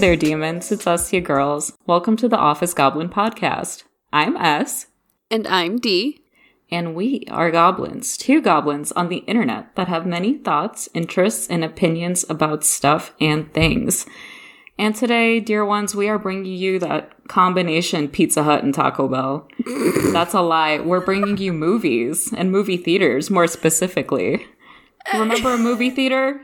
There, demons. It's us, you girls. Welcome to the Office Goblin Podcast. I'm S, And I'm D. and we are goblins, two goblins on the internet that have many thoughts, interests, and opinions about stuff and things. And today, dear ones, we are bringing you that combination Pizza Hut and Taco Bell. That's a lie. We're bringing you movies and movie theaters, more specifically. Remember a movie theater?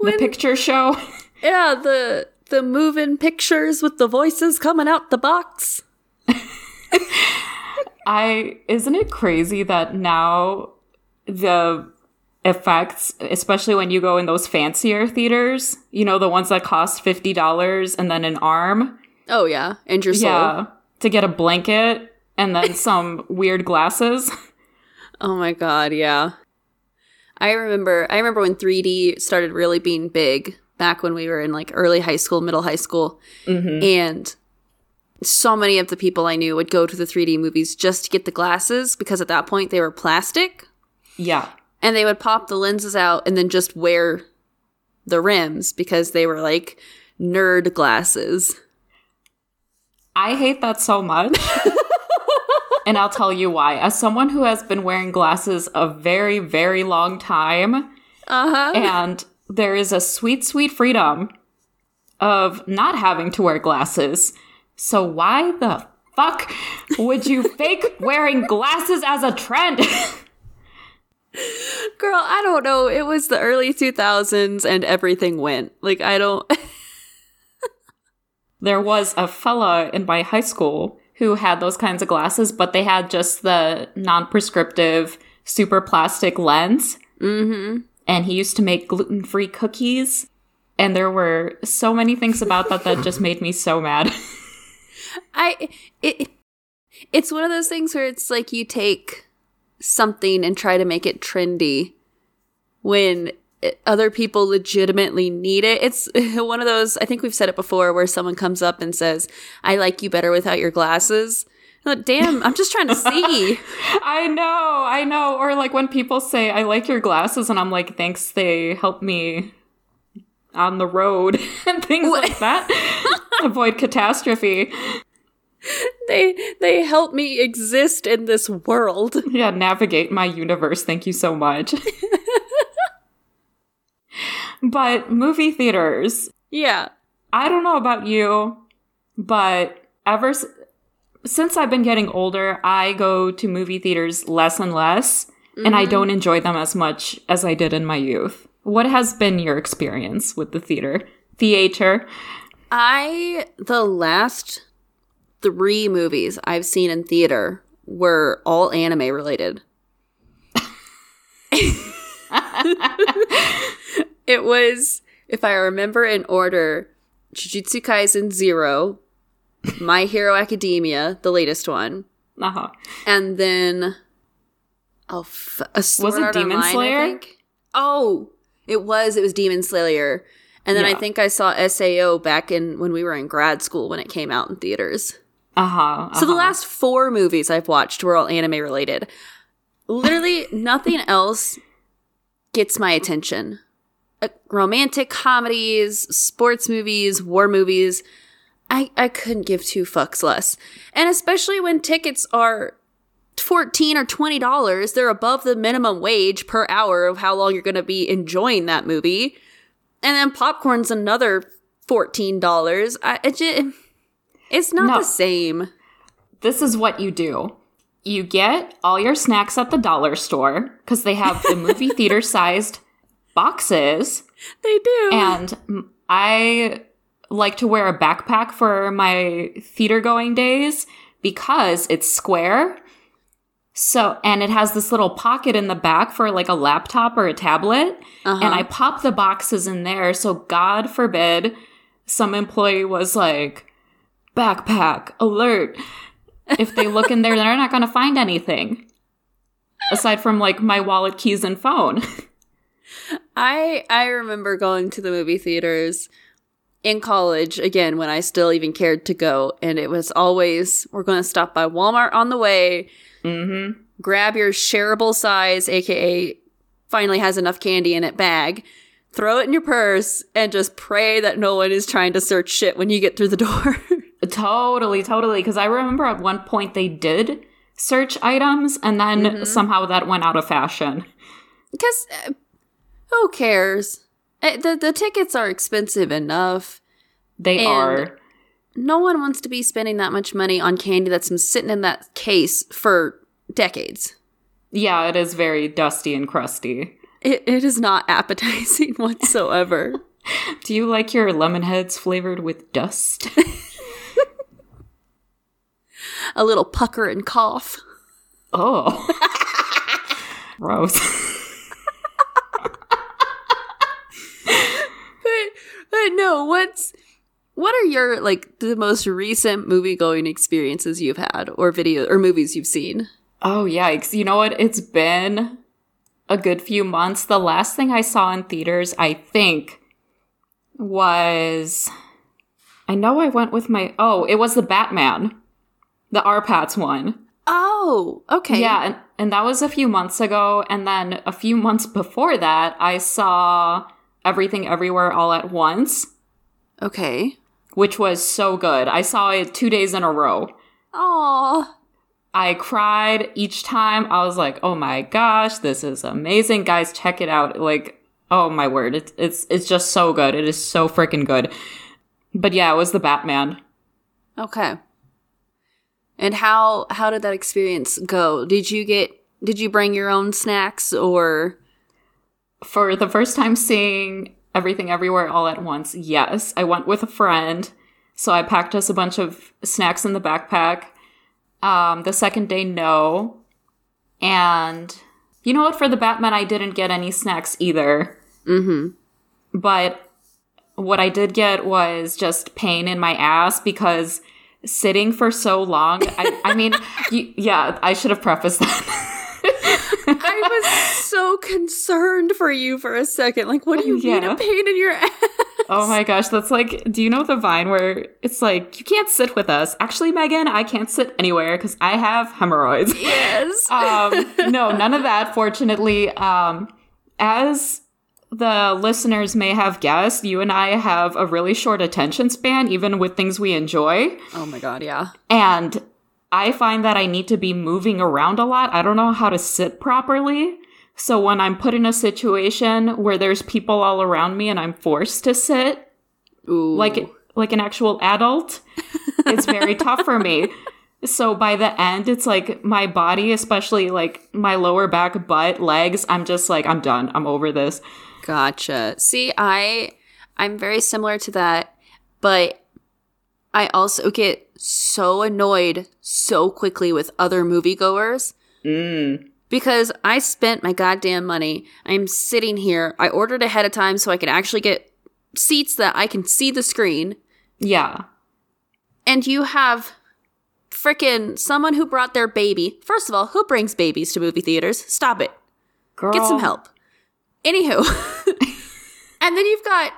The picture show? Yeah, the the moving pictures with the voices coming out the box. I isn't it crazy that now the effects, especially when you go in those fancier theaters, you know, the ones that cost fifty dollars and then an arm, Oh yeah, and your soul. yeah, to get a blanket and then some weird glasses. Oh my god, yeah. I remember I remember when 3D started really being big back when we were in like early high school, middle high school. And so many of the people I knew would go to the 3D movies just to get the glasses because at that point they were plastic Yeah, and they would pop the lenses out and then just wear the rims because they were like nerd glasses. I hate that so much. and I'll tell you why. As someone who has been wearing glasses a very, very long time, Uh-huh. and there is a sweet, sweet freedom of not having to wear glasses. So why the fuck would you fake wearing glasses as a trend? Girl, I don't know. It was the early 2000s and everything went. Like, I don't. there was a fella in my high school who had those kinds of glasses, but they had just the non-prescriptive super plastic lens. mm-hmm. And he used to make gluten-free cookies and there were so many things about that that just made me so mad I. It, it's one of those things where it's like you take something and try to make it trendy when other people legitimately need it. It's one of those, I think we've said it before, where someone comes up and says, I like you better without your glasses. Like, Damn, I'm just trying to see. i know i know or like when people say i like your glasses and i'm like thanks they help me on the road and things like that avoid catastrophe they they help me exist in this world. yeah navigate my universe thank you so much but movie theaters Yeah. I don't know about you, but ever since I've been getting older, I go to movie theaters less and less, and I mm-hmm. don't enjoy them as much as I did in my youth. What has been your experience with the theater? Theater? I the last three movies I've seen in theater were all anime related. it was, if I remember in order, Jujutsu Kaisen Zero, My Hero Academia, the latest one, Uh-huh. and then oh, f- a Sword it Art Demon Online, I Slayer? think. Oh, it was. It was Demon Slayer. And then I think I saw SAO back in when we were in grad school when it came out in theaters. Uh-huh. So the uh-huh. last four movies I've watched were all anime related. Literally nothing else gets my attention. Uh, romantic comedies, sports movies, war movies. I, I couldn't give two fucks less. And especially when tickets are 14 or 20 dollars, they're above the minimum wage per hour of how long you're going to be enjoying that movie. And then popcorn's another $14. I it just, it's not No. the same. this is what you do. You get all your snacks at the dollar store because they have the movie theater sized boxes. They do. And I like to wear a backpack for my theater going days because it's square. So, and it has this little pocket in the back for like a laptop or a tablet. Uh-huh. And I pop the boxes in there. So, God forbid some employee was like, backpack alert. If they look in there, they're not going to find anything aside from like my wallet, keys, and phone. I I remember going to the movie theaters in college again when I still even cared to go, and it was always we're going to stop by Walmart on the way, mm-hmm. grab your shareable size, aka finally has enough candy in it bag, throw it in your purse and just pray that no one is trying to search shit when you get through the door. Totally, totally. Because I remember at one point they did search items, and then somehow that went out of fashion. Because uh, who cares? Uh, The, the tickets are expensive enough. They are. No one wants to be spending that much money on candy that's been sitting in that case for decades. Yeah, it is very dusty and crusty. It, it is not appetizing whatsoever. Do you like your lemon heads flavored with dust? A little pucker and cough. Oh. Gross. But, but no, what's what are your like the most recent movie going experiences you've had or video or movies you've seen? Oh, yikes. You know what? It's been a good few months. The last thing I saw in theaters, I think, was. I know I went with my. Oh, it was the Batman. The R-Patz one. Oh, okay. Yeah, and, and that was a few months ago. And then a few months before that, I saw Everything Everywhere All at Once, Okay. which was so good. I saw it two days in a row. Aw. I cried each time. I was like, "Oh my gosh, this is amazing, guys! Check it out!" Like, oh my word, it's it's it's just so good. It is so freaking good. But yeah, it was the Batman. Okay. And how how did that experience go? Did you get did you bring your own snacks or For the first time seeing everything everywhere all at once, yes, I went with a friend, so I packed us a bunch of snacks in the backpack. Um, the second day, no, and you know what? For the Batman, I didn't get any snacks either. Mm-hmm. but what I did get was just pain in my ass because sitting for so long. I, I mean, you, yeah, I should have prefaced that. I was so concerned for you for a second. Like, what do you mean Yeah. a pain in your ass? oh my gosh, that's like, do you know the vine where it's like, you can't sit with us? Actually, Megan, I can't sit anywhere because I have hemorrhoids. Yes. um, no, none of that, fortunately. Um, as the listeners may have guessed, you and I have a really short attention span, even with things we enjoy. oh my god, yeah. And I find that I need to be moving around a lot. I don't know how to sit properly. So when I'm put in a situation where there's people all around me and I'm forced to sit Ooh. like like an actual adult, it's very tough for me. So by the end, it's like my body, especially like my lower back, butt, legs, I'm just like I'm done. I'm over this. Gotcha. See, I I'm very similar to that, but I also get so annoyed so quickly with other moviegoers Mm. because I spent my goddamn money. I'm sitting here. I ordered ahead of time so I could actually get seats that I can see the screen. Yeah. And you have frickin' someone who brought their baby. First of all, who brings babies to movie theaters? Stop it. Girl. Get some help. Anywho. and then you've got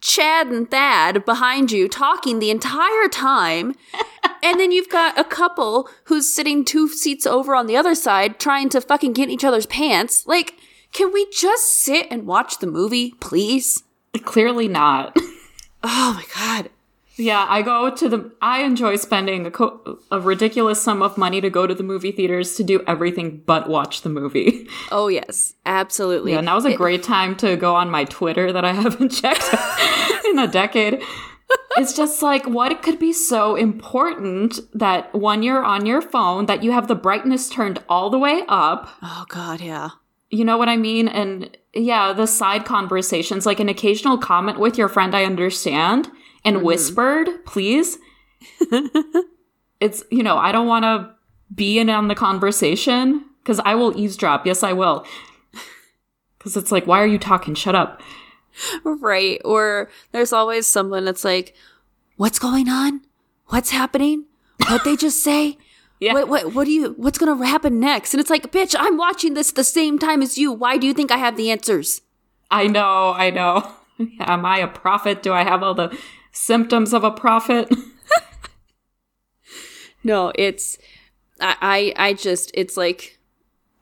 Chad and Thad behind you talking the entire time. and then you've got a couple who's sitting two seats over on the other side trying to fucking get in each other's pants. Like, can we just sit and watch the movie, please? Clearly not. Oh my god. Yeah, I go to the. I enjoy spending a, co- a ridiculous sum of money to go to the movie theaters to do everything but watch the movie. Oh yes, absolutely. Yeah, and that was a It- great time to go on my Twitter that I haven't checked in a decade. It's just like what could be so important that when you're on your phone that you have the brightness turned all the way up. Oh god, yeah. You know what I mean? And yeah, the side conversations, like an occasional comment with your friend, I understand, and mm-hmm. whispered, please. it's, you know, I don't want to be in on the conversation because I will eavesdrop. Yes, I will. Because it's like, why are you talking? Shut up. Right. Or there's always someone that's like, What's going on? What's happening? What they just say? Yeah. What, what what do you what's gonna happen next? And it's like, bitch, I'm watching this at the same time as you. Why do you think I have the answers? I know, I know. Am I a prophet? Do I have all the symptoms of a prophet? No, it's I I, I just it's like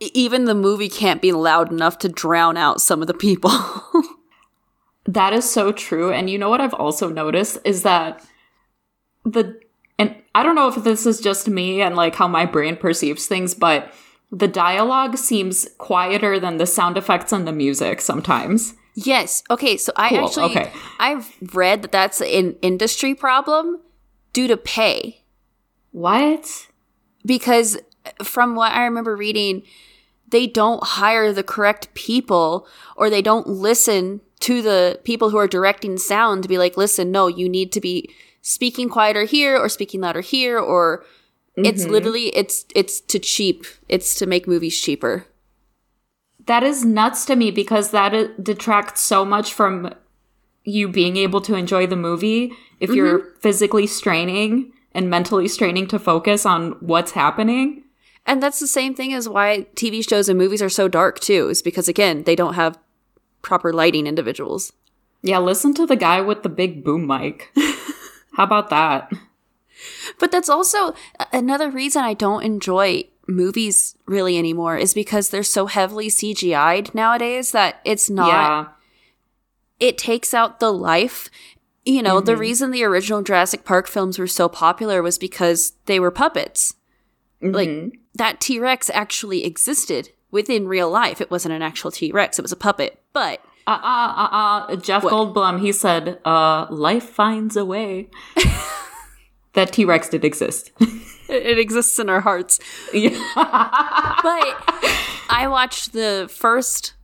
even the movie can't be loud enough to drown out some of the people. That is so true. And you know what I've also noticed is that the and I don't know if this is just me and like how my brain perceives things, but the dialogue seems quieter than the sound effects and the music sometimes. Yes. Okay. So I Cool, actually, okay. I've read that that's an industry problem due to pay. What? Because uh, from what I remember reading, they don't hire the correct people or they don't listen to the people who are directing sound to be like, listen, no, you need to be speaking quieter here or speaking louder here or it's mm-hmm. literally it's it's to cheap. It's to make movies cheaper. That is nuts to me because that detracts so much from you being able to enjoy the movie if you're mm-hmm. physically straining and mentally straining to focus on what's happening. And that's the same thing as why TV shows and movies are so dark too, is because again, they don't have proper lighting individuals. Yeah, listen to the guy with the big boom mic. How about that? But that's also another reason I don't enjoy movies really anymore is because they're so heavily CGI'd nowadays that it's not yeah. it takes out the life. You know, the reason the original Jurassic Park films were so popular was because they were puppets. Like that T Rex actually existed within real life. It wasn't an actual T Rex, it was a puppet. But Uh uh uh uh. Jeff Goldblum, he said, uh, life finds a way. that T Rex did exist. it, it exists in our hearts. yeah. But I watched the first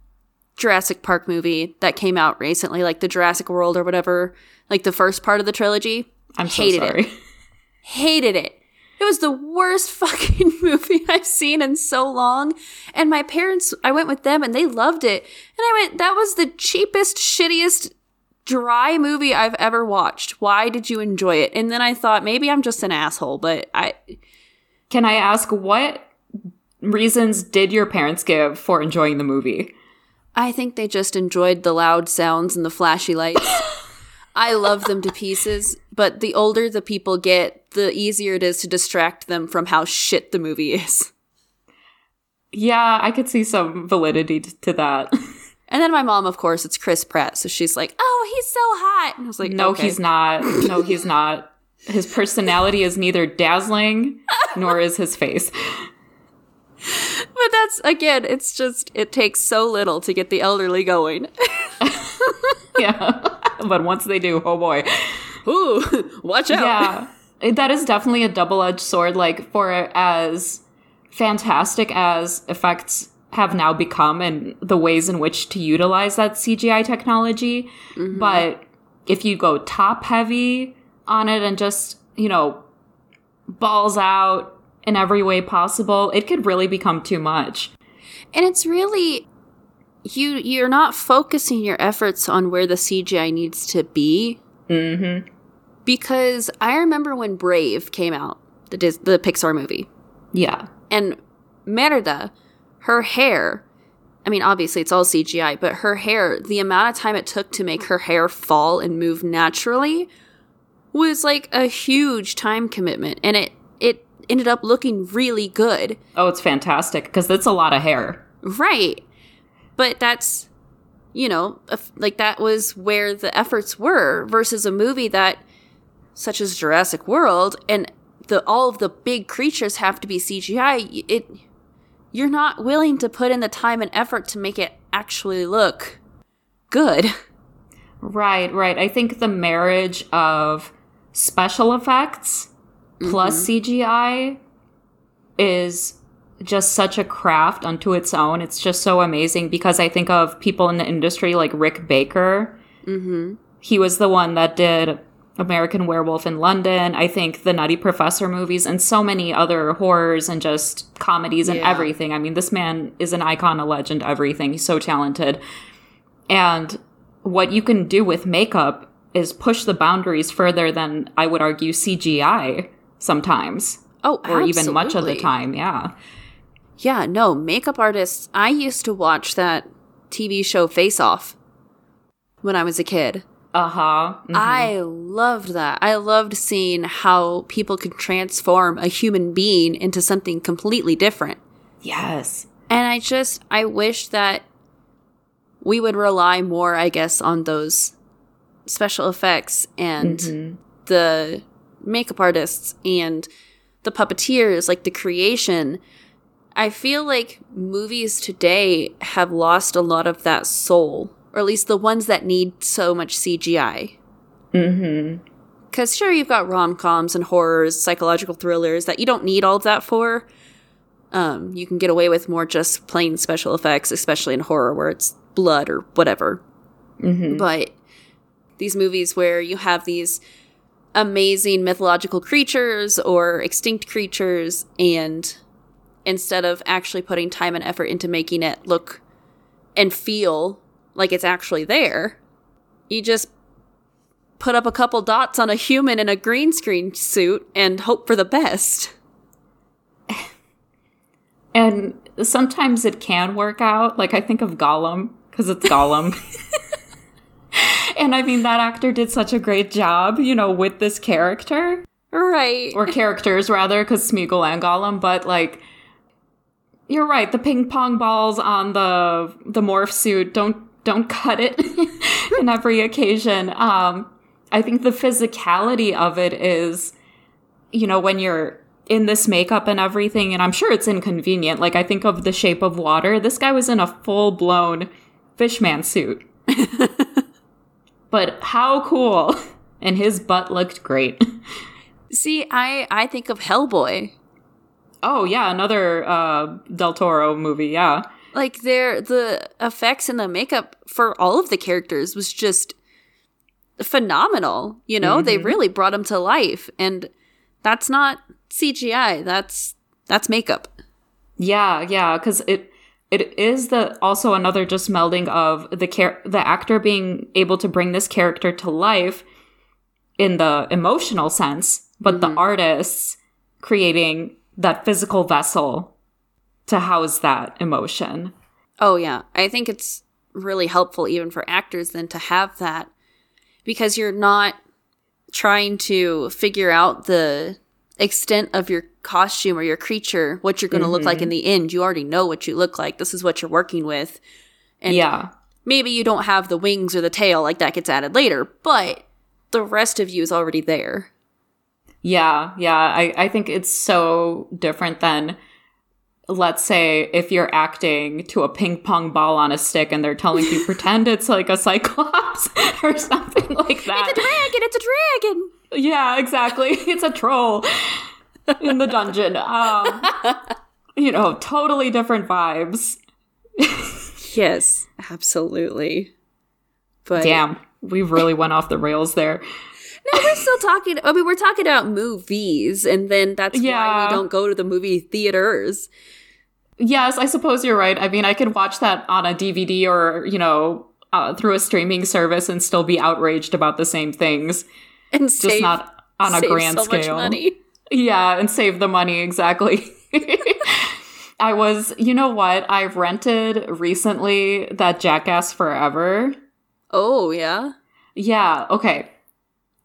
Jurassic Park movie that came out recently, like the Jurassic World or whatever, like the first part of the trilogy. I'm so Hated it. sorry. hated it. It was the worst fucking movie I've seen in so long. And my parents, I went with them and they loved it. And I went, that was the cheapest, shittiest, dry movie I've ever watched. Why did you enjoy it? And then I thought, maybe I'm just an asshole, but I, Can I ask what reasons did your parents give for enjoying the movie? I think they just enjoyed the loud sounds and the flashy lights. I love them to pieces, but the older the people get, the easier it is to distract them from how shit the movie is. Yeah, I could see some validity to that. And then my mom, of course, it's Chris Pratt, so she's like, "Oh, he's so hot," and I was like, No, "Okay." he's not. No, he's not. His personality is neither dazzling nor is his face. But that's again, it's just it takes so little to get the elderly going. Yeah. but once they do, oh boy. Ooh, watch out! Yeah. That is definitely a double edged sword. Like, for as fantastic as effects have now become and the ways in which to utilize that CGI technology. But if you go top heavy on it and just, you know, balls out in every way possible, it could really become too much. And it's really you you're not focusing your efforts on where the CGI needs to be. Mm-hmm. Because I remember when Brave came out, the Dis- the Pixar movie, Yeah. and Merida, her hair. I mean, obviously it's all CGI, but her hair, the amount of time it took to make her hair fall and move naturally was like a huge time commitment. And it, it ended up looking really good. Oh, it's fantastic because it's a lot of hair. Right. But that's, you know, like that was where the efforts were versus a movie that, such as Jurassic World, and the all of the big creatures have to be CGI. It, you're not willing to put in the time and effort to make it actually look good. Right, right. I think the marriage of special effects plus CGI is just such a craft unto its own. It's just so amazing because I think of people in the industry like Rick Baker. Mm-hmm. He was the one that did American Werewolf in London. I think the Nutty Professor movies and so many other horrors and just comedies and Yeah. everything. I mean, this man is an icon, a legend, everything. He's so talented. And what you can do with makeup is push the boundaries further than I would argue CGI sometimes, Oh, or even much of the time. Yeah. Yeah, no, makeup artists. I used to watch that TV show Face Off when I was a kid. Uh huh. I loved that. I loved seeing how people could transform a human being into something completely different. Yes. And I just, I wish that we would rely more, I guess, on those special effects and Mm-hmm. the makeup artists and the puppeteers, like the creation. I feel like movies today have lost a lot of that soul, or at least the ones that need so much CGI. Mm-hmm. Because sure, you've got rom coms and horrors, psychological thrillers that you don't need all of that for. Um, you can get away with more just plain special effects, especially in horror where it's blood or whatever. Mm-hmm. But these movies where you have these amazing mythological creatures or extinct creatures, and instead of actually putting time and effort into making it look and feel like it's actually there, you just put up a couple dots on a human in a green screen suit and hope for the best. And sometimes it can work out. Like I think of Gollum because it's Gollum. and I mean that actor did such a great job, you know, with this character Right. or characters rather, because Smeagol and Gollum. But like, you're right. The ping pong balls on the the morph suit don't don't cut it in every occasion. Um, I think the physicality of it is, you know, when you're in this makeup and everything, and I'm sure it's inconvenient. Like I think of The Shape of Water. This guy was in a full blown fishman suit. but how cool! And his butt looked great. See, I I think of Hellboy. Oh yeah, another uh, Del Toro movie. Yeah, Like their the effects and the makeup for all of the characters was just phenomenal. You know, they mm-hmm. really brought them to life and that's not CGI. That's that's makeup. yeah, yeah. Because it it is the also another just melding of the char- the actor being able to bring this character to life in the emotional sense, but the mm-hmm. artists creating that physical vessel to house that emotion. Oh yeah, I think it's really helpful even for actors then to have that because you're not trying to figure out the extent of your costume or your creature, what you're going to look like in mm-hmm. the end. You already know what you look like. This is what you're working with. And yeah, maybe you don't have the wings or the tail like that gets added later, but the rest of you is already there. Yeah, yeah. I, I think it's so different than, let's say, if you're acting to a ping pong ball on a stick and they're telling you pretend it's like a cyclops or something like that. It's a dragon, it's a dragon. yeah, exactly. It's a troll in the dungeon. Um, you know, totally different vibes. Yes, absolutely. But Damn, we really went off the rails there. No, we're still talking. I mean, we're talking about movies, and then that's why Yeah. we don't go to the movie theaters. Yes, I suppose you're right. I mean, I could watch that on a DVD or, you know, uh, through a streaming service and still be outraged about the same things. And just save, not on a grand so scale. money. Yeah, and save the money exactly. I was, you know what? I rented recently that Jackass Forever. Oh yeah, Yeah, okay.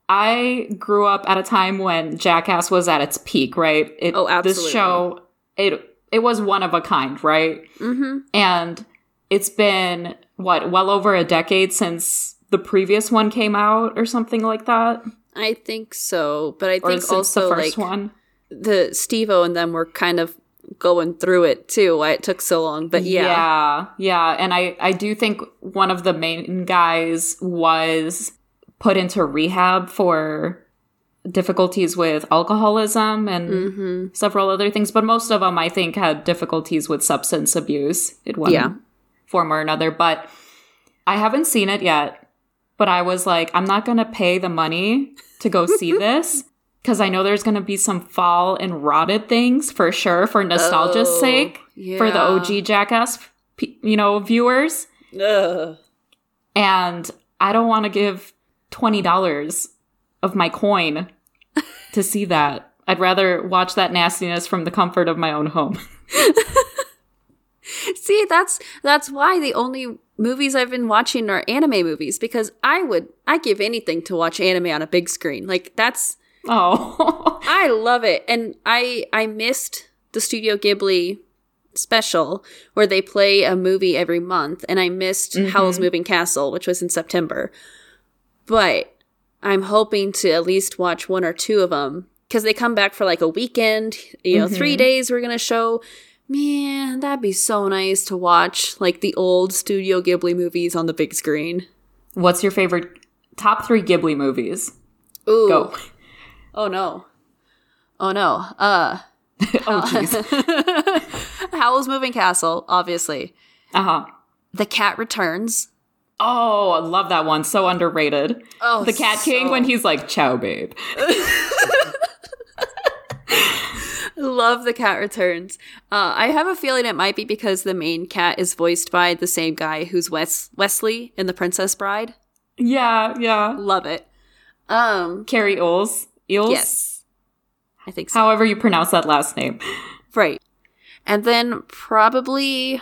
I grew up at a time when Jackass was at its peak, right? It, Oh, absolutely. This show, it it was one of a kind, right? mm-hmm. And it's been what, well over a decade since the previous one came out or something like that? I think so. But I think also the first like one? the Steve-O and them were kind of going through it too. Why it took so long, but yeah, yeah, yeah. And I, I do think one of the main guys was put into rehab for difficulties with alcoholism and Mm-hmm. several other things. But most of them, I think, had difficulties with substance abuse in one Yeah. form or another. But I haven't seen it yet. But I was like, I'm not going to pay the money to go see this. Because I know there's going to be some fall and rotted things for sure, for nostalgia's Oh, sake, for the. OG Jackass, you know, viewers. Ugh. And I don't want to give $20 of my coin to see that. I'd rather watch that nastiness from the comfort of my own home. See, that's that's why the only movies I've been watching are anime movies because I would I give anything to watch anime on a big screen. Like that's Oh. I love it. And I I missed the Studio Ghibli special where they play a movie every month, and I missed Howl's mm-hmm. Moving Castle, which was in September. But I'm hoping to at least watch one or two of them because they come back for like a weekend. You know, three days we're gonna show. Man, that'd be so nice to watch like the old Studio Ghibli movies on the big screen. What's your favorite top three Ghibli movies? Ooh. Go. Oh no. Oh no. Uh oh jeez. Howl's Moving Castle, obviously. Uh huh. The Cat Returns. Oh, I love that one. So underrated. Oh, the Cat King when he's like, "Ciao, babe." Love The Cat Returns. Uh, I have a feeling it might be because the main cat is voiced by the same guy who's Wes- Wesley in The Princess Bride. Yeah, yeah. Love it. Um, Cary Elwes. Eels. yes. I think so. However you pronounce that last name. Right. And then probably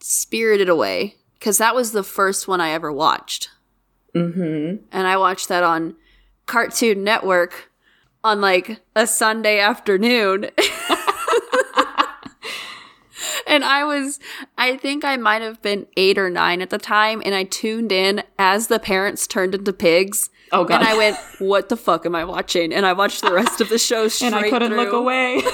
Spirited Away, because that was the first one I ever watched. Mm-hmm. And I watched that on Cartoon Network on like a Sunday afternoon. and I was, I think I might have been eight or nine at the time, and I tuned in as the parents turned into pigs. Oh god. And I went, "What the fuck am I watching?" And I watched the rest of the show straight and I couldn't look away.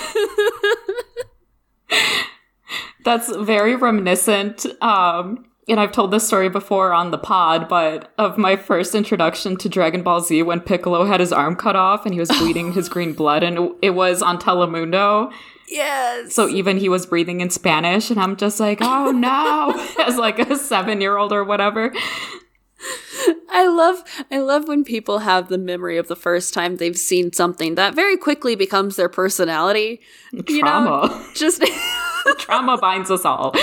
That's very reminiscent. Um, and I've told this story before on the pod, but of my first introduction to Dragon Ball Z when Piccolo had his arm cut off and he was bleeding his green blood, and it was on Telemundo. Yes. So even he was breathing in Spanish, and I'm just like, oh no, as like a seven year old or whatever. I love I love when people have the memory of the first time they've seen something that very quickly becomes their personality. You know, Trauma. just Trauma binds us all.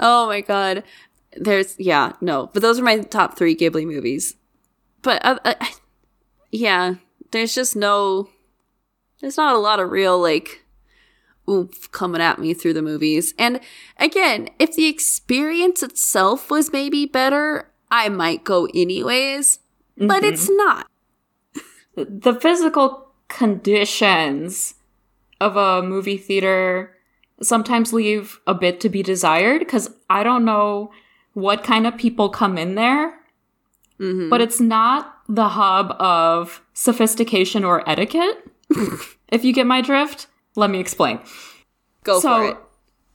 Oh my god. There's yeah, no. But those are my top 3 Ghibli movies. But uh, uh, yeah, there's just no there's not a lot of real like oomph coming at me through the movies. And again, if the experience itself was maybe better, I might go anyways, but it's not. the physical conditions of a movie theater sometimes leave a bit to be desired because I don't know what kind of people come in there, but it's not the hub of sophistication or etiquette. if you get my drift, let me explain. Go so, for it.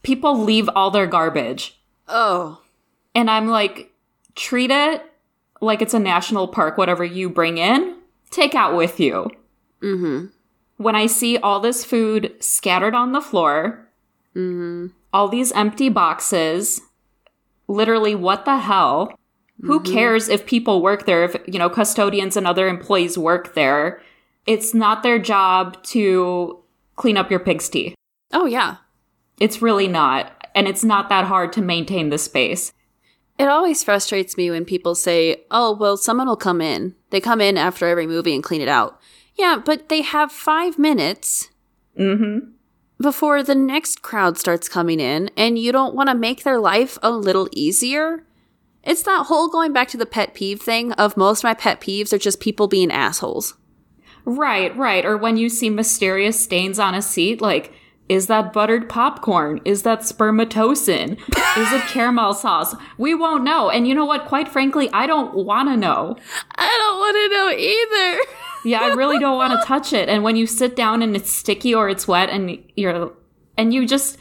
people leave all their garbage, Oh, and I'm like, treat it like it's a national park. Whatever you bring in, take out with you. mm-hmm. when I see all this food scattered on the floor, all these empty boxes, literally, what the hell? Who cares if people work there, if, you know, custodians and other employees work there? It's not their job to clean up your pigsty. Oh yeah. It's really not. And it's not that hard to maintain the space. It always frustrates me when people say, "Oh, well, someone will come in. They come in after every movie and clean it out." Yeah, but they have 5 minutes Mm-hmm. Before the next crowd starts coming in and you don't want to make their life a little easier. It's that whole going back to the pet peeve thing of most of my pet peeves are just people being assholes. Right, right. Or when you see mysterious stains on a seat, like, is that buttered popcorn? Is that spermatocin? is it caramel sauce? We won't know. And you know what? Quite frankly, I don't want to know. I don't want to know either. Yeah, I really don't want to touch it. And when you sit down and it's sticky or it's wet and you're, and you just,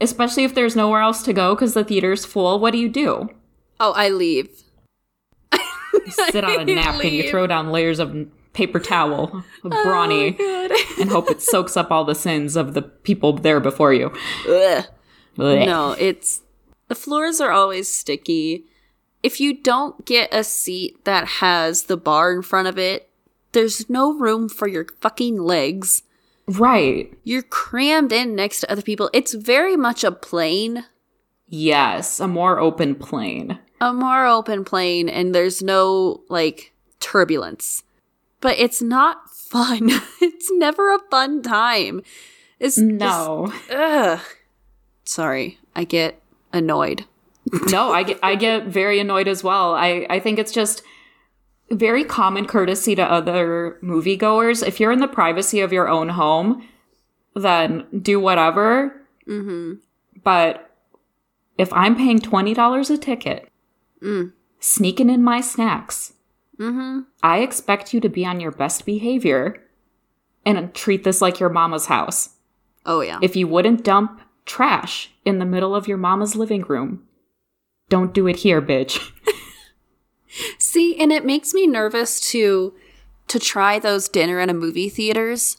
especially if there's nowhere else to go because the theater's full, what do you do? oh, I leave. You sit on a napkin, you throw down layers of paper towel, of oh, brawny, Oh, and hope it soaks up all the sins of the people there before you. Ugh. Blech. No, it's the floors are always sticky. If you don't get a seat that has the bar in front of it, there's no room for your fucking legs. Right. You're crammed in next to other people. It's very much a plane, Yes, a more open plane. a more open plane, and there's no like turbulence. But it's not fun. it's never a fun time. It's No. it's- ugh. Sorry, I get annoyed. no, I get I get very annoyed as well. I I think it's just very common courtesy to other moviegoers. If you're in the privacy of your own home, then do whatever. Mm-hmm. But if I'm paying $20 a ticket, Mm. sneaking in my snacks, Mm-hmm. I expect you to be on your best behavior and treat this like your mama's house. Oh yeah. If you wouldn't dump trash in the middle of your mama's living room, don't do it here, bitch. See, and it makes me nervous to to try those dinner and a movie theaters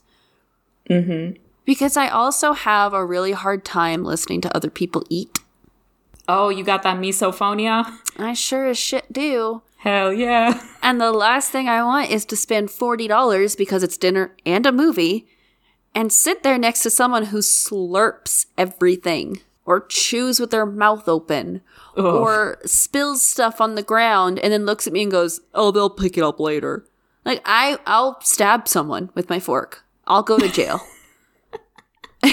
mm-hmm. because I also have a really hard time listening to other people eat. Oh, you got that misophonia? I sure as shit do. Hell yeah. And the last thing I want is to spend $40 because it's dinner and a movie and sit there next to someone who slurps everything or chews with their mouth open Ugh. or spills stuff on the ground and then looks at me and goes, "Oh, they'll pick it up later." Like I I'll stab someone with my fork. I'll go to jail.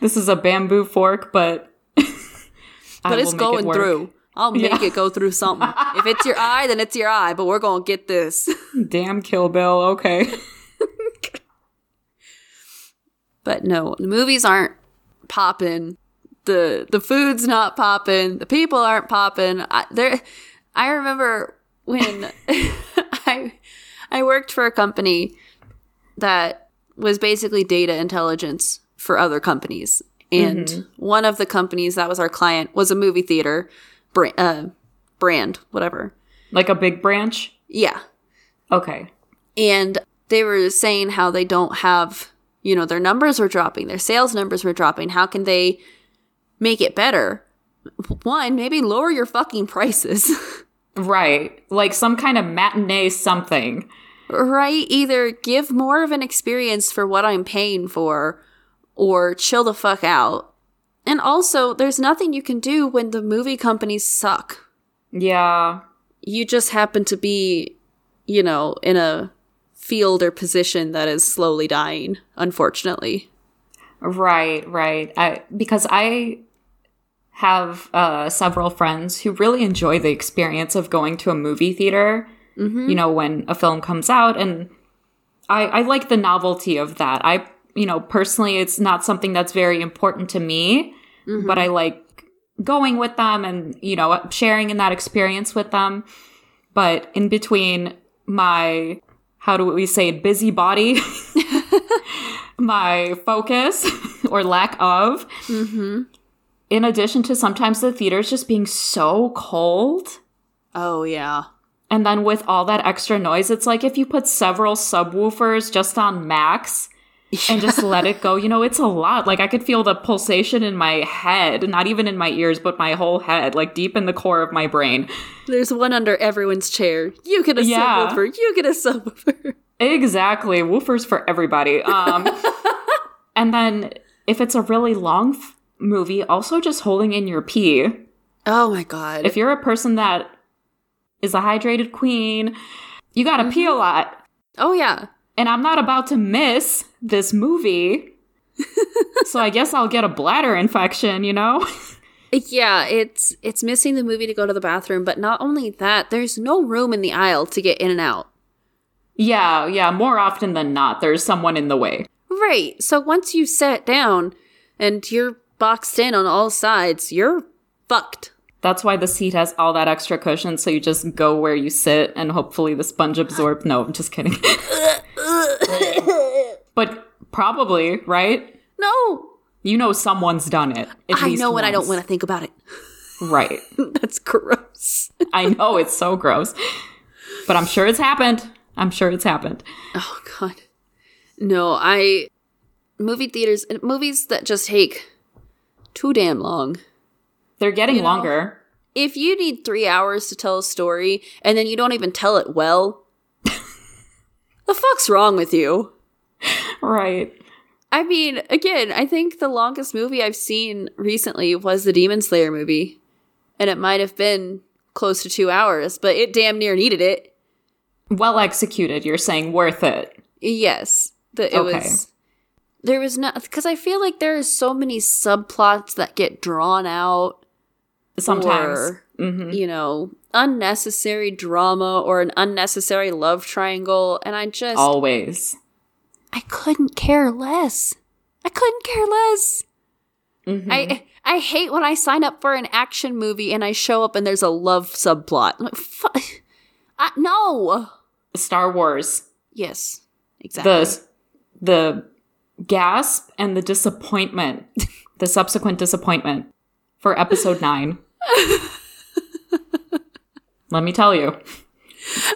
This is a bamboo fork, but I but it's it going work. through. I'll make Yeah. it go through something. if it's your eye, then it's your eye, but we're going to get this. Damn Kill Bill. Okay. But no, the movies aren't popping. The the food's not popping. The people aren't popping. I, there, I remember when I I worked for a company that was basically data intelligence for other companies, and one of the companies that was our client was a movie theater brand, uh, brand whatever. Like a big branch? Yeah, Okay. and they were saying how they don't have you know their numbers were dropping their sales numbers were dropping how can they make it better one maybe lower your fucking prices Right. Like some kind of matinee something. right either give more of an experience for what i'm paying for or chill the fuck out and also there's nothing you can do when the movie companies suck Yeah. you just happen to be you know in a field or position that is slowly dying unfortunately Right, right. I, because I have uh, several friends who really enjoy the experience of going to a movie theater, you know, when a film comes out. And I, I like the novelty of that. I, you know, personally, it's not something that's very important to me, but I like going with them and, you know, sharing in that experience with them. But in between my, how do we say it, busybody, my focus or lack of, mm-hmm. in addition to sometimes the theaters just being so cold. oh yeah. And then with all that extra noise, it's like if you put several subwoofers just on max and just let it go, you know, it's a lot. Like I could feel the pulsation in my head, not even in my ears, but my whole head, like deep in the core of my brain. There's one under everyone's chair. You get a Yeah. subwoofer. You get a subwoofer. Exactly. Woofers for everybody. Um, and then if it's a really long f- movie, also just holding in your pee. Oh my god. If you're a person that is a hydrated queen, you gotta pee a lot. oh yeah. And I'm not about to miss this movie. so I guess I'll get a bladder infection, you know? Yeah, it's it's missing the movie to go to the bathroom, but not only that, there's no room in the aisle to get in and out. yeah, yeah, more often than not, there's someone in the way. Right. So once you sat down and you're boxed in on all sides, you're fucked. That's why the seat has all that extra cushion, so you just go where you sit and hopefully the sponge absorbs. No, I'm just kidding. but probably, right? No. You know someone's done it. at I know when I don't want to think about it. Right. That's gross. I know it's so gross. But I'm sure it's happened. I'm sure it's happened. Oh god. No, I movie theaters and movies that just take too damn long. They're getting You know? longer. If you need 3 hours to tell a story and then you don't even tell it well, the fuck's wrong with you? Right. I mean, again, I think the longest movie I've seen recently was the Demon Slayer movie. And it might have been close to 2 hours, but it damn near needed it. Well executed. You're saying worth it. Yes, the, it Okay. was. There was not because I feel like there is so many subplots that get drawn out. Sometimes. or, hmm you know, unnecessary drama or an unnecessary love triangle, and I just Always. I couldn't care less. I couldn't care less. Mhm. I I hate when I sign up for an action movie and I show up and there's a love subplot. I'm like, fu- I, no. Star Wars, Yes, exactly. the the gasp and the disappointment, the subsequent disappointment for episode nine. Let me tell you,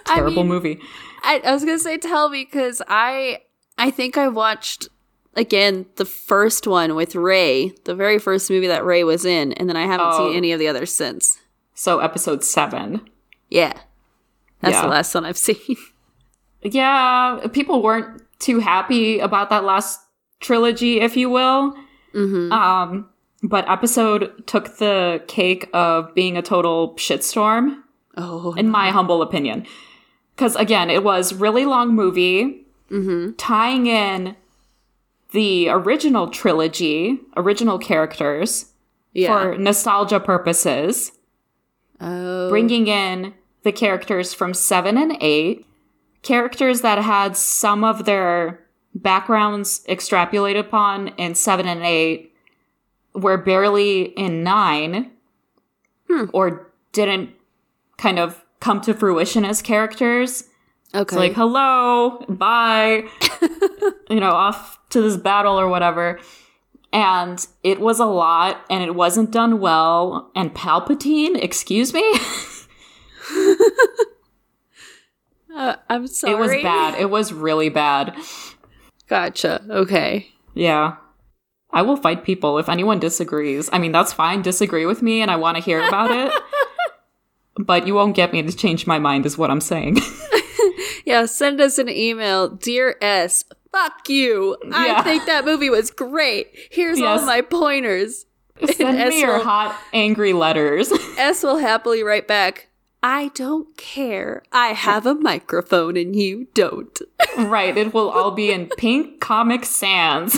I terrible mean, movie. I, I was gonna say tell me because I I think I watched again the first one with Rey, the very first movie that Rey was in, and then I haven't Oh. seen any of the others since. So episode seven. Yeah, that's Yeah. the last one I've seen. Yeah, people weren't too happy about that last trilogy, if you will. mm-hmm. Um, but episode took the cake of being a total shitstorm, Oh, in my humble opinion. Because again, it was really long movie mm-hmm. tying in the original trilogy, original characters yeah. for nostalgia purposes, oh, bringing in the characters from seven and eight, characters that had some of their backgrounds extrapolated upon in seven and eight were barely in nine Hmm. or didn't kind of come to fruition as characters. Okay. It's like, hello, bye, you know, off to this battle or whatever. And it was a lot and it wasn't done well. And Palpatine, excuse me? Uh, I'm sorry. It was bad. It was really bad. Gotcha. Okay. Yeah. I will fight people if anyone disagrees. I mean, that's fine. Disagree with me and I want to hear about it. but you won't get me to change my mind, is what I'm saying. Yeah, send us an email, dear S. Fuck you. I Yeah. think that movie was great. Here's all my pointers. Send S me your will- hot, angry letters. S will happily write back. I don't care. I have a microphone and you don't. right. It will all be in pink Comic Sans.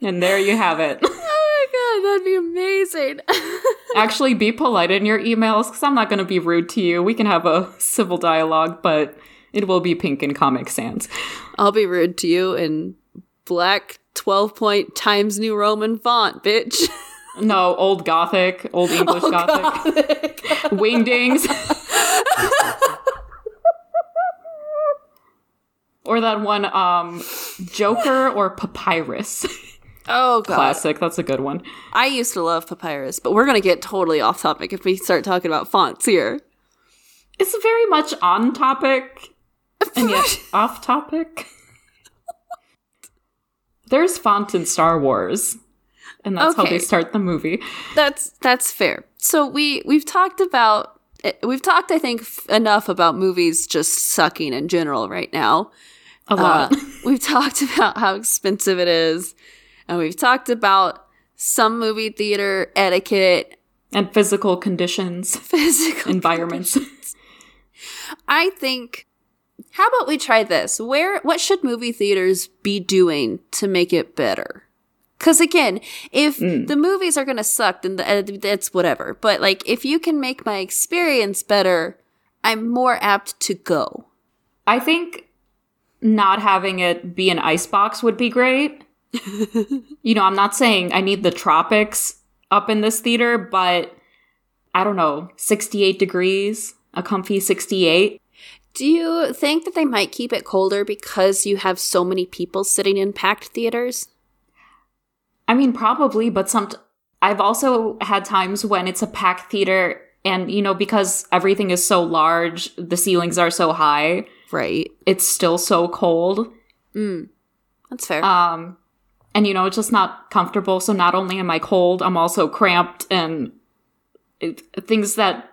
and there you have it. My god, that'd be amazing. Actually, be polite in your emails because I'm not going to be rude to you. We can have a civil dialogue, but it will be pink in Comic Sans. I'll be rude to you in black 12 point Times New Roman font, bitch. No, old Gothic, old English Gothic. Wingdings. or that one, um, Joker or Papyrus. Oh god. Classic. That's a good one. I used to love Papyrus, but we're gonna get totally off topic if we start talking about fonts here. It's very much on topic and yet off topic. There's font in Star Wars, and that's how they start the movie. That's that's fair. So we we've talked about eh, we've talked I think f- enough about movies just sucking in general right now. A lot. Uh, we've talked about how expensive it is, and we've talked about some movie theater etiquette, and physical conditions, physical environments. I think how about we try this? Where what should movie theaters be doing to make it better? Cuz again, if the movies are going to suck then the, uh, that's whatever. But like if you can make my experience better, I'm more apt to go. I think not having it be an icebox would be great. you know, I'm not saying I need the tropics up in this theater, but I don't know, 68 degrees, a comfy 68. Do you think that they might keep it colder because you have so many people sitting in packed theaters? I mean, probably, but some. I've also had times when it's a packed theater, and you know, because everything is so large, the ceilings are so high, Right. it's still so cold. Mm. That's fair. Um, and you know, it's just not comfortable. So not only am I cold, I'm also cramped, and it, things that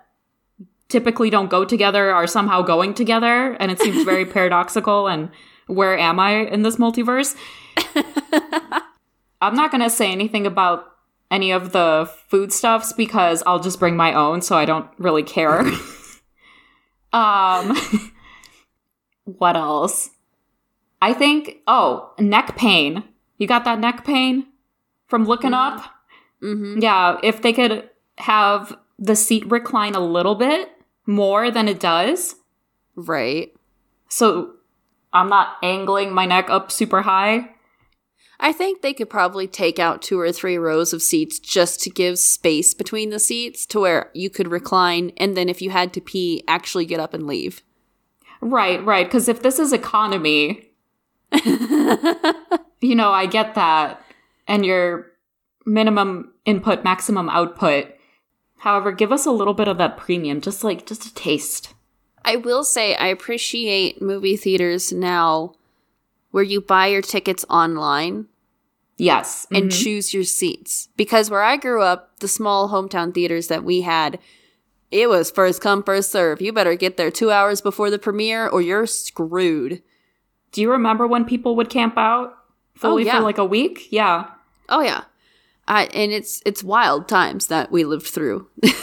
typically don't go together are somehow going together, and it seems very paradoxical. And where am I in this multiverse? I'm not gonna say anything about any of the foodstuffs because I'll just bring my own, so I don't really care. um, what else? I think, oh, neck pain. You got that neck pain from looking up? mm-hmm. Yeah, if they could have the seat recline a little bit more than it does. Right. So I'm not angling my neck up super high. I think they could probably take out two or three rows of seats just to give space between the seats to where you could recline and then if you had to pee, actually get up and leave. Right, right. Because if this is economy, you know, I get that. And your minimum input, maximum output. However, give us a little bit of that premium, just like just a taste. I will say I appreciate movie theaters now where you buy your tickets online Yes. and mhm. choose your seats. Because where I grew up, the small hometown theaters that we had, it was first come, first serve. You better get there two hours before the premiere or you're screwed. Do you remember when people would camp out fully yeah. for like a week? Yeah. Oh yeah. I, and it's it's wild times that we lived through. but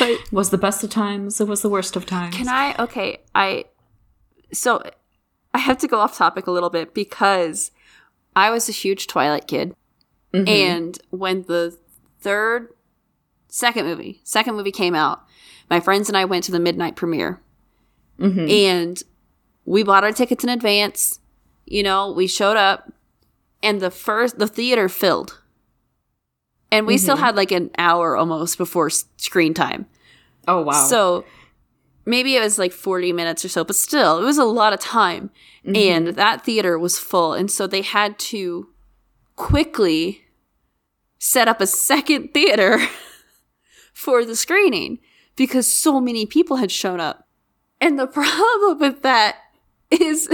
It was the best of times. It was the worst of times. Can I? Okay, I. So I have to go off topic a little bit because I was a huge Twilight kid. Mhm. And when the third, second movie, second movie came out, my friends and I went to the midnight premiere. Mhm. And we bought our tickets in advance. You know, we showed up and the first, the theater filled. And we still Mhm. had like an hour almost before screen time. Oh wow. So maybe it was like 40 minutes or so, but still, it was a lot of time. Mhm. And that theater was full. And so they had to quickly set up a second theater for the screening because so many people had shown up. And the problem with that is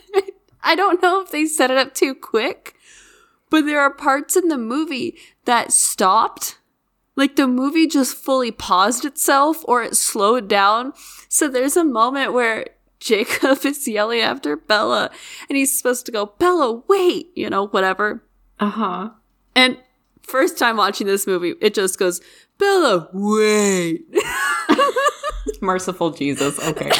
I don't know if they set it up too quick, but there are parts in the movie that stopped like the movie just fully paused itself or it slowed down. So there's a moment where Jacob is yelling after Bella and he's supposed to go, Bella, wait, you know, whatever. uh-huh. And first time watching this movie, it just goes, Bella, wait. Merciful Jesus. Okay.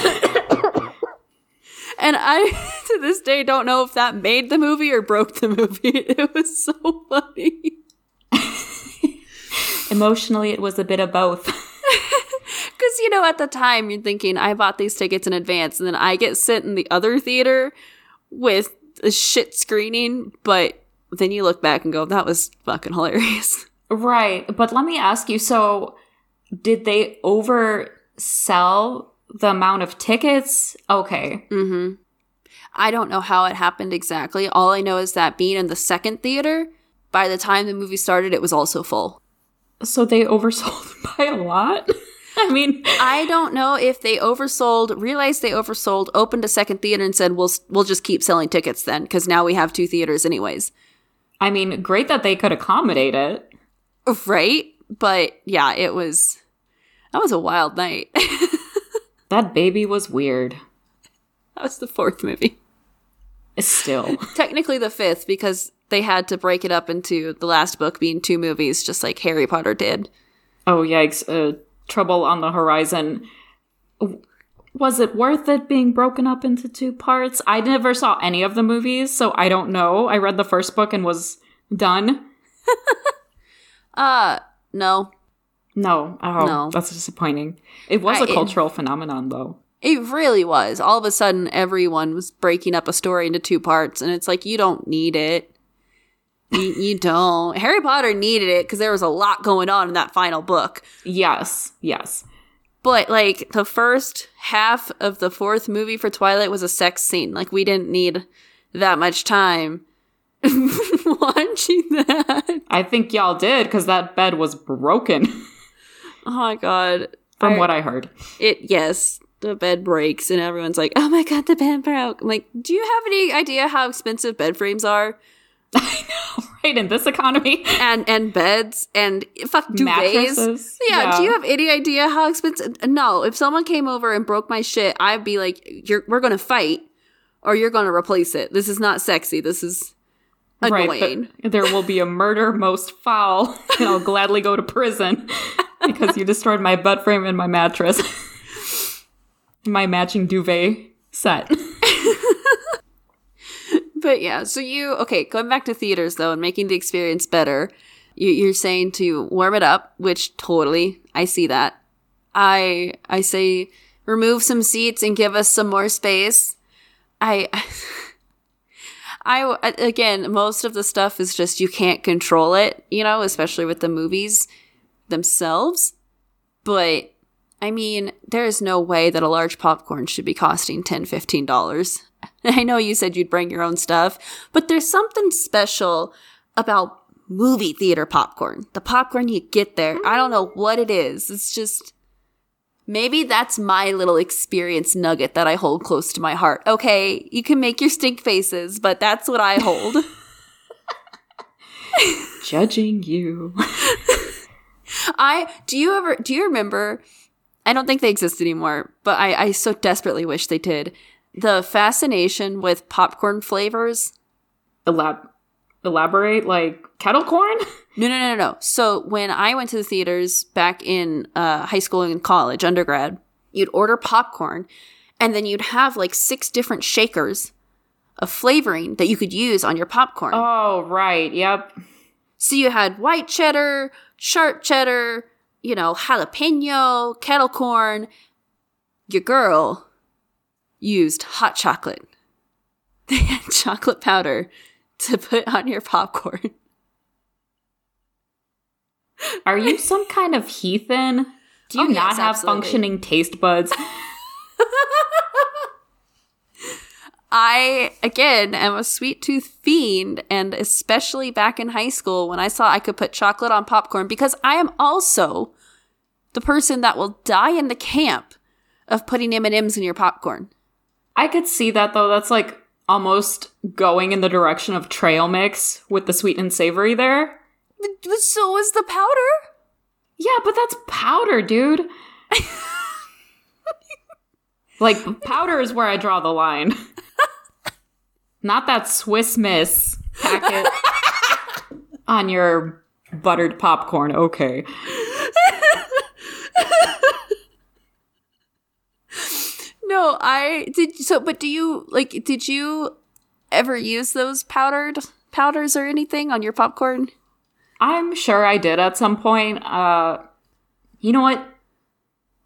And I, to this day, don't know if that made the movie or broke the movie. It was so funny. Emotionally, it was a bit of both. Because, you know, at the time, you're thinking, I bought these tickets in advance, and then I get sent in the other theater with a shit screening. But then you look back and go, that was fucking hilarious. right. But let me ask you so, did they oversell the amount of tickets? Okay. hmm I don't know how it happened exactly. All I know is that being in the second theater, by the time the movie started, it was also full. So they oversold by a lot? I mean, I don't know if they oversold, realized they oversold, opened a second theater, and said, "We'll we'll just keep selling tickets then, because now we have two theaters anyways." I mean, great that they could accommodate it. Right? But yeah, it was that was a wild night. That baby was weird. that was the fourth movie. Still. Technically the fifth, because they had to break it up into the last book being two movies, just like Harry Potter did. Oh, yikes. Uh, trouble on the horizon. Was it worth it being broken up into two parts? I never saw any of the movies, so I don't know. I read the first book and was done. Uh no. No. Oh, No. that's disappointing. It was I- a cultural phenomenon, though. It really was. All of a sudden everyone was breaking up a story into two parts, and it's like you don't need it. You, you don't. Harry Potter needed it because there was a lot going on in that final book. Yes. Yes. But like the first half of the fourth movie for Twilight was a sex scene. Like we didn't need that much time watching that. I think y'all did, because that bed was broken, Oh my god. from I- what I heard. It yes, the bed breaks and everyone's like, "Oh my god, the bed broke." I'm like, "Do you have any idea how expensive bed frames are Right, in this economy. and and beds and fuck duvets?" Mattresses. Yeah, do you have any idea how expensive? No, if someone came over and broke my shit, I'd be like, "You're we're gonna fight, or you're gonna replace it. This is not sexy. This is Right, annoying." but there will be a murder most foul, and I'll gladly go to prison because you destroyed my bed frame and my mattress. my matching duvet set. But yeah, so you okay? Going back to theaters though, and making the experience better. You, you're saying to warm it up, which totally I see that. I I say remove some seats and give us some more space. I I again, most of the stuff is just you can't control it, you know, especially with the movies themselves. But I mean, there is no way that a large popcorn should be costing $10, $15. I know you said you'd bring your own stuff, but there's something special about movie theater popcorn. The popcorn you get there. I don't know what it is. It's just Maybe that's my little experience nugget that I hold close to my heart. Okay, you can make your stink faces, but that's what I hold. Judging you. I do you ever do you remember I don't think they exist anymore, but I, I so desperately wish they did. The fascination with popcorn flavors. Elab- elaborate like kettle corn? No, no, no, no, no. So when I went to the theaters back in uh, high school and college, undergrad, you'd order popcorn, and then you'd have like six different shakers of flavoring that you could use on your popcorn. Oh, right. Yep. So you had white cheddar, sharp cheddar, you know, jalapeno, kettle corn. Your girl used hot chocolate. They had chocolate powder to put on your popcorn. Are you some kind of heathen? Do you Oh, not yes, have absolutely. functioning taste buds? I, again, am a sweet tooth fiend, and especially back in high school when I saw I could put chocolate on popcorn because I am also the person that will die in the camp of putting M&Ms in your popcorn. I could see that though. That's like almost going in the direction of trail mix with the sweet and savory there. So is the powder. Yeah, but that's powder, dude. like powder is where I draw the line. Not that Swiss Miss packet on your buttered popcorn. Okay. No, I did. So, but do you like? Did you ever use those powdered powders or anything on your popcorn? I'm sure I did at some point. Uh, you know what?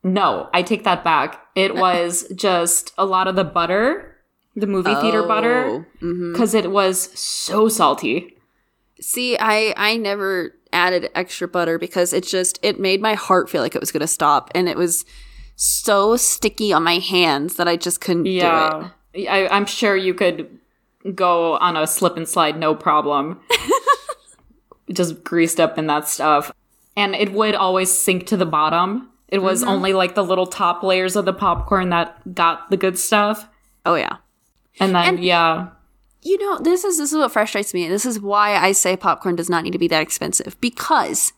No, I take that back. It was just a lot of the butter, the movie theater butter, oh, mm-hmm. because it was so salty. See, I I never added extra butter because it just it made my heart feel like it was going to stop, and it was so sticky on my hands that I just couldn't do it. I, I'm sure you could go on a slip and slide, no problem. just greased up in that stuff, and it would always sink to the bottom. It was only like the little top layers of the popcorn that got the good stuff, Oh yeah. and then And- yeah. You know, this is this is what frustrates me. And this is why I say popcorn does not need to be that expensive. Because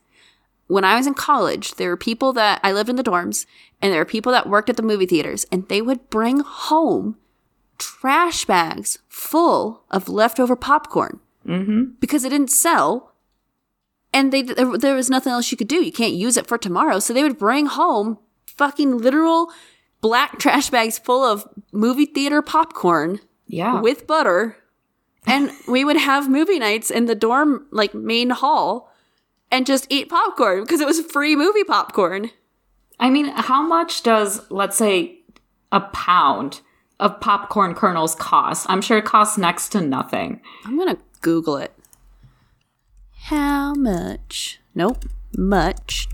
when I was in college, there were people that I lived in the dorms, and there were people that worked at the movie theaters, and they would bring home trash bags full of leftover popcorn Mm-hmm. because it didn't sell, and they there, there was nothing else you could do. You can't use it for tomorrow, so they would bring home fucking literal black trash bags full of movie theater popcorn Yeah. with butter and we would have movie nights in the dorm like main hall and just eat popcorn because it was free movie popcorn I mean, how much does, let's say, a pound of popcorn kernels cost? I'm sure it costs next to nothing. i'm gonna google it how much nope much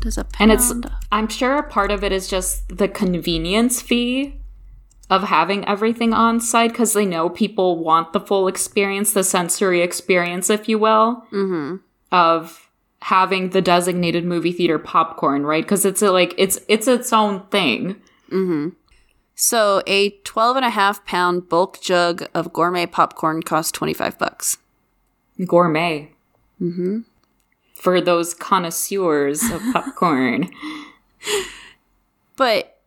does a pound. And it's, I'm sure a part of it is just the convenience fee of having everything on site because they know people want the full experience, the sensory experience, if you will, Mhm. of having the designated movie theater popcorn, right? Because it's a, like it's it's its own thing. so a 12 and a half pound bulk jug of gourmet popcorn costs 25 bucks Gourmet. Mm-hmm. For those connoisseurs of popcorn. but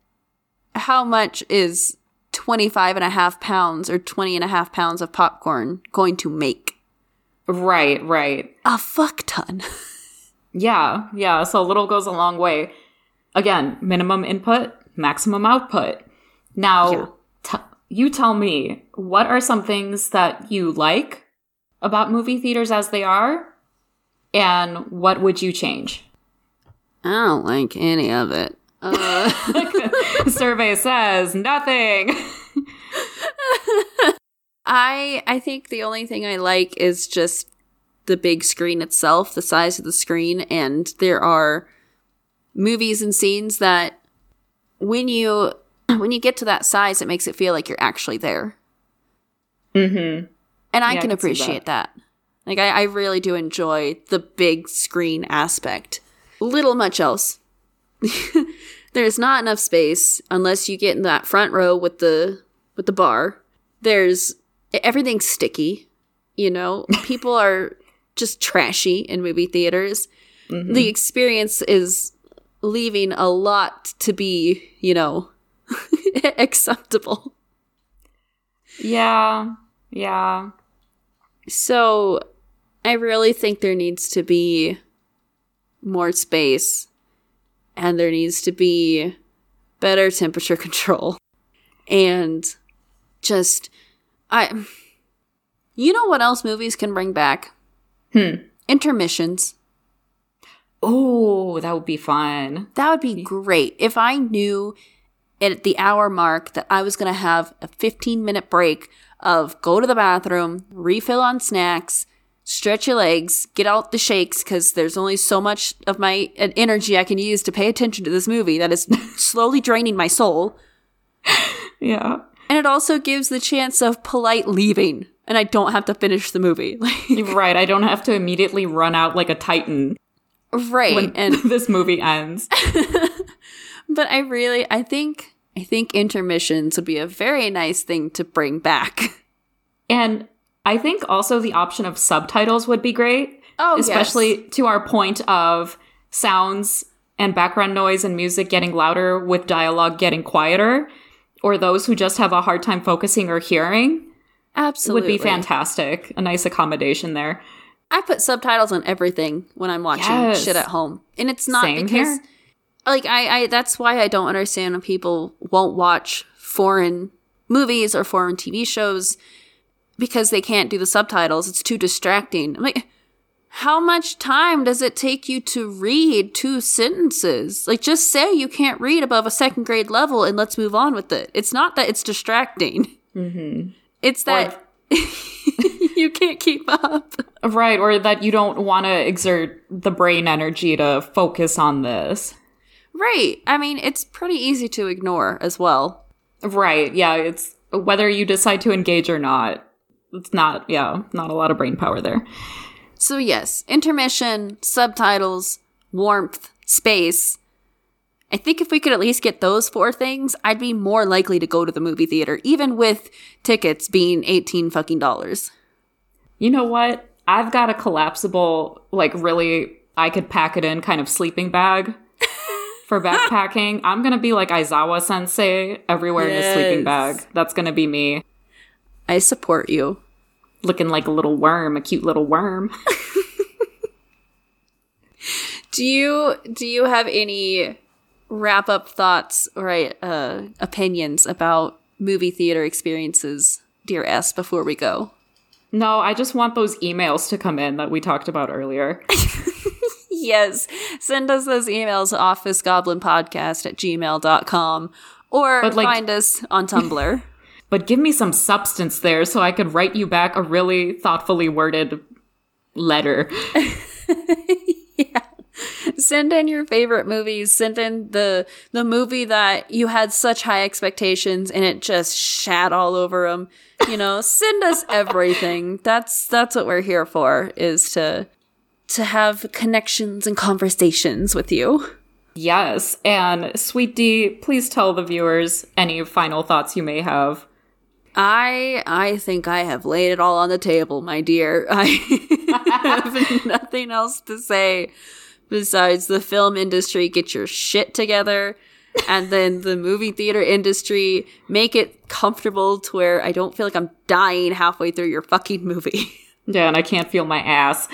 how much is 25 and a half pounds or 20 and a half pounds of popcorn going to make right, right. a fuck ton Yeah, yeah. So little goes a long way. Again, minimum input, maximum output. Now, Yeah. t- you tell me, what are some things that you like about movie theaters as they are? And what would you change? I don't like any of it. Uh, Survey says nothing. I I think the only thing I like is just the big screen itself, the size of the screen, and there are movies and scenes that when you when you get to that size, it makes it feel like you're actually there. Mm-hmm. And I Yeah, I can see appreciate that. Like I, I really do enjoy the big screen aspect. Little much else. There's not enough space unless you get in that front row with the with the bar. There's everything's sticky. You know, people are just trashy in movie theaters. Mm-hmm. The experience is leaving a lot to be, you know, acceptable. Yeah. Yeah. So I really think there needs to be more space and there needs to be better temperature control and just I you know what else movies can bring back? Hmm. Intermissions. Oh, that would be fun. That would be great if I knew at the hour mark that I was going to have a 15 minute break of go to the bathroom, refill on snacks, stretch your legs, get out the shakes because there's only so much of my energy I can use to pay attention to this movie that is slowly draining my soul. Yeah. And it also gives the chance of polite leaving, and I don't have to finish the movie. Like, right. I don't have to immediately run out like a titan right. when and this movie ends. but I really I think I think intermissions would be a very nice thing to bring back. And I think also the option of subtitles would be great. Oh, especially to our point of sounds and background noise and music getting louder with dialogue getting quieter, or those who just have a hard time focusing or hearing Absolutely. would be fantastic. A nice accommodation there. I put subtitles on everything when I'm watching Yes. shit at home. And it's not Same because here. Like I, I that's why I don't understand when people won't watch foreign movies or foreign TV shows because they can't do the subtitles. It's too distracting. I'm like how much time does it take you to read two sentences? Like just say you can't read above a second grade level and let's move on with it. It's not that it's distracting. Mm-hmm. It's that you can't keep up. Right, or that you don't want to exert the brain energy to focus on this. Right. I mean, it's pretty easy to ignore as well. Right, yeah, it's whether you decide to engage or not. It's not, yeah, not a lot of brain power there. So, yes, intermission, subtitles, warmth, space. I think if we could at least get those four things, I'd be more likely to go to the movie theater, even with tickets being 18 fucking dollars. You know what? I've got a collapsible, like really, I could pack it in kind of sleeping bag for backpacking. I'm gonna be like Aizawa sensei everywhere in a sleeping bag. That's gonna be me. I support you. Looking like a little worm, a cute little worm. Do you do you have any wrap up thoughts or uh, opinions about movie theater experiences, dear S, before we go? no, I just want those emails to come in that we talked about earlier. Yes. Send us those emails officegoblinpodcast at gmail.com or like- find us on Tumblr. but give me some substance there so I could write you back a really thoughtfully worded letter. Yeah. Send in your favorite movies. Send in the the movie that you had such high expectations and it just shat all over them. You know, send us everything. That's that's what we're here for is to to have connections and conversations with you. Yes, and Sweet D, please tell the viewers any final thoughts you may have. I I think I have laid it all on the table, my dear. I have nothing else to say besides the film industry get your shit together and then the movie theater industry make it comfortable to where I don't feel like I'm dying halfway through your fucking movie. Yeah, and I can't feel my ass.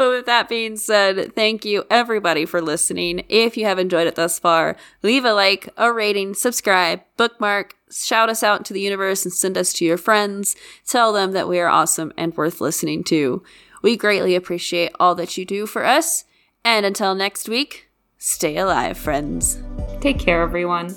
But with that being said, thank you everybody for listening. If you have enjoyed it thus far, leave a like, a rating, subscribe, bookmark, shout us out into the universe and send us to your friends. Tell them that we are awesome and worth listening to. We greatly appreciate all that you do for us. And until next week, stay alive, friends. Take care, everyone.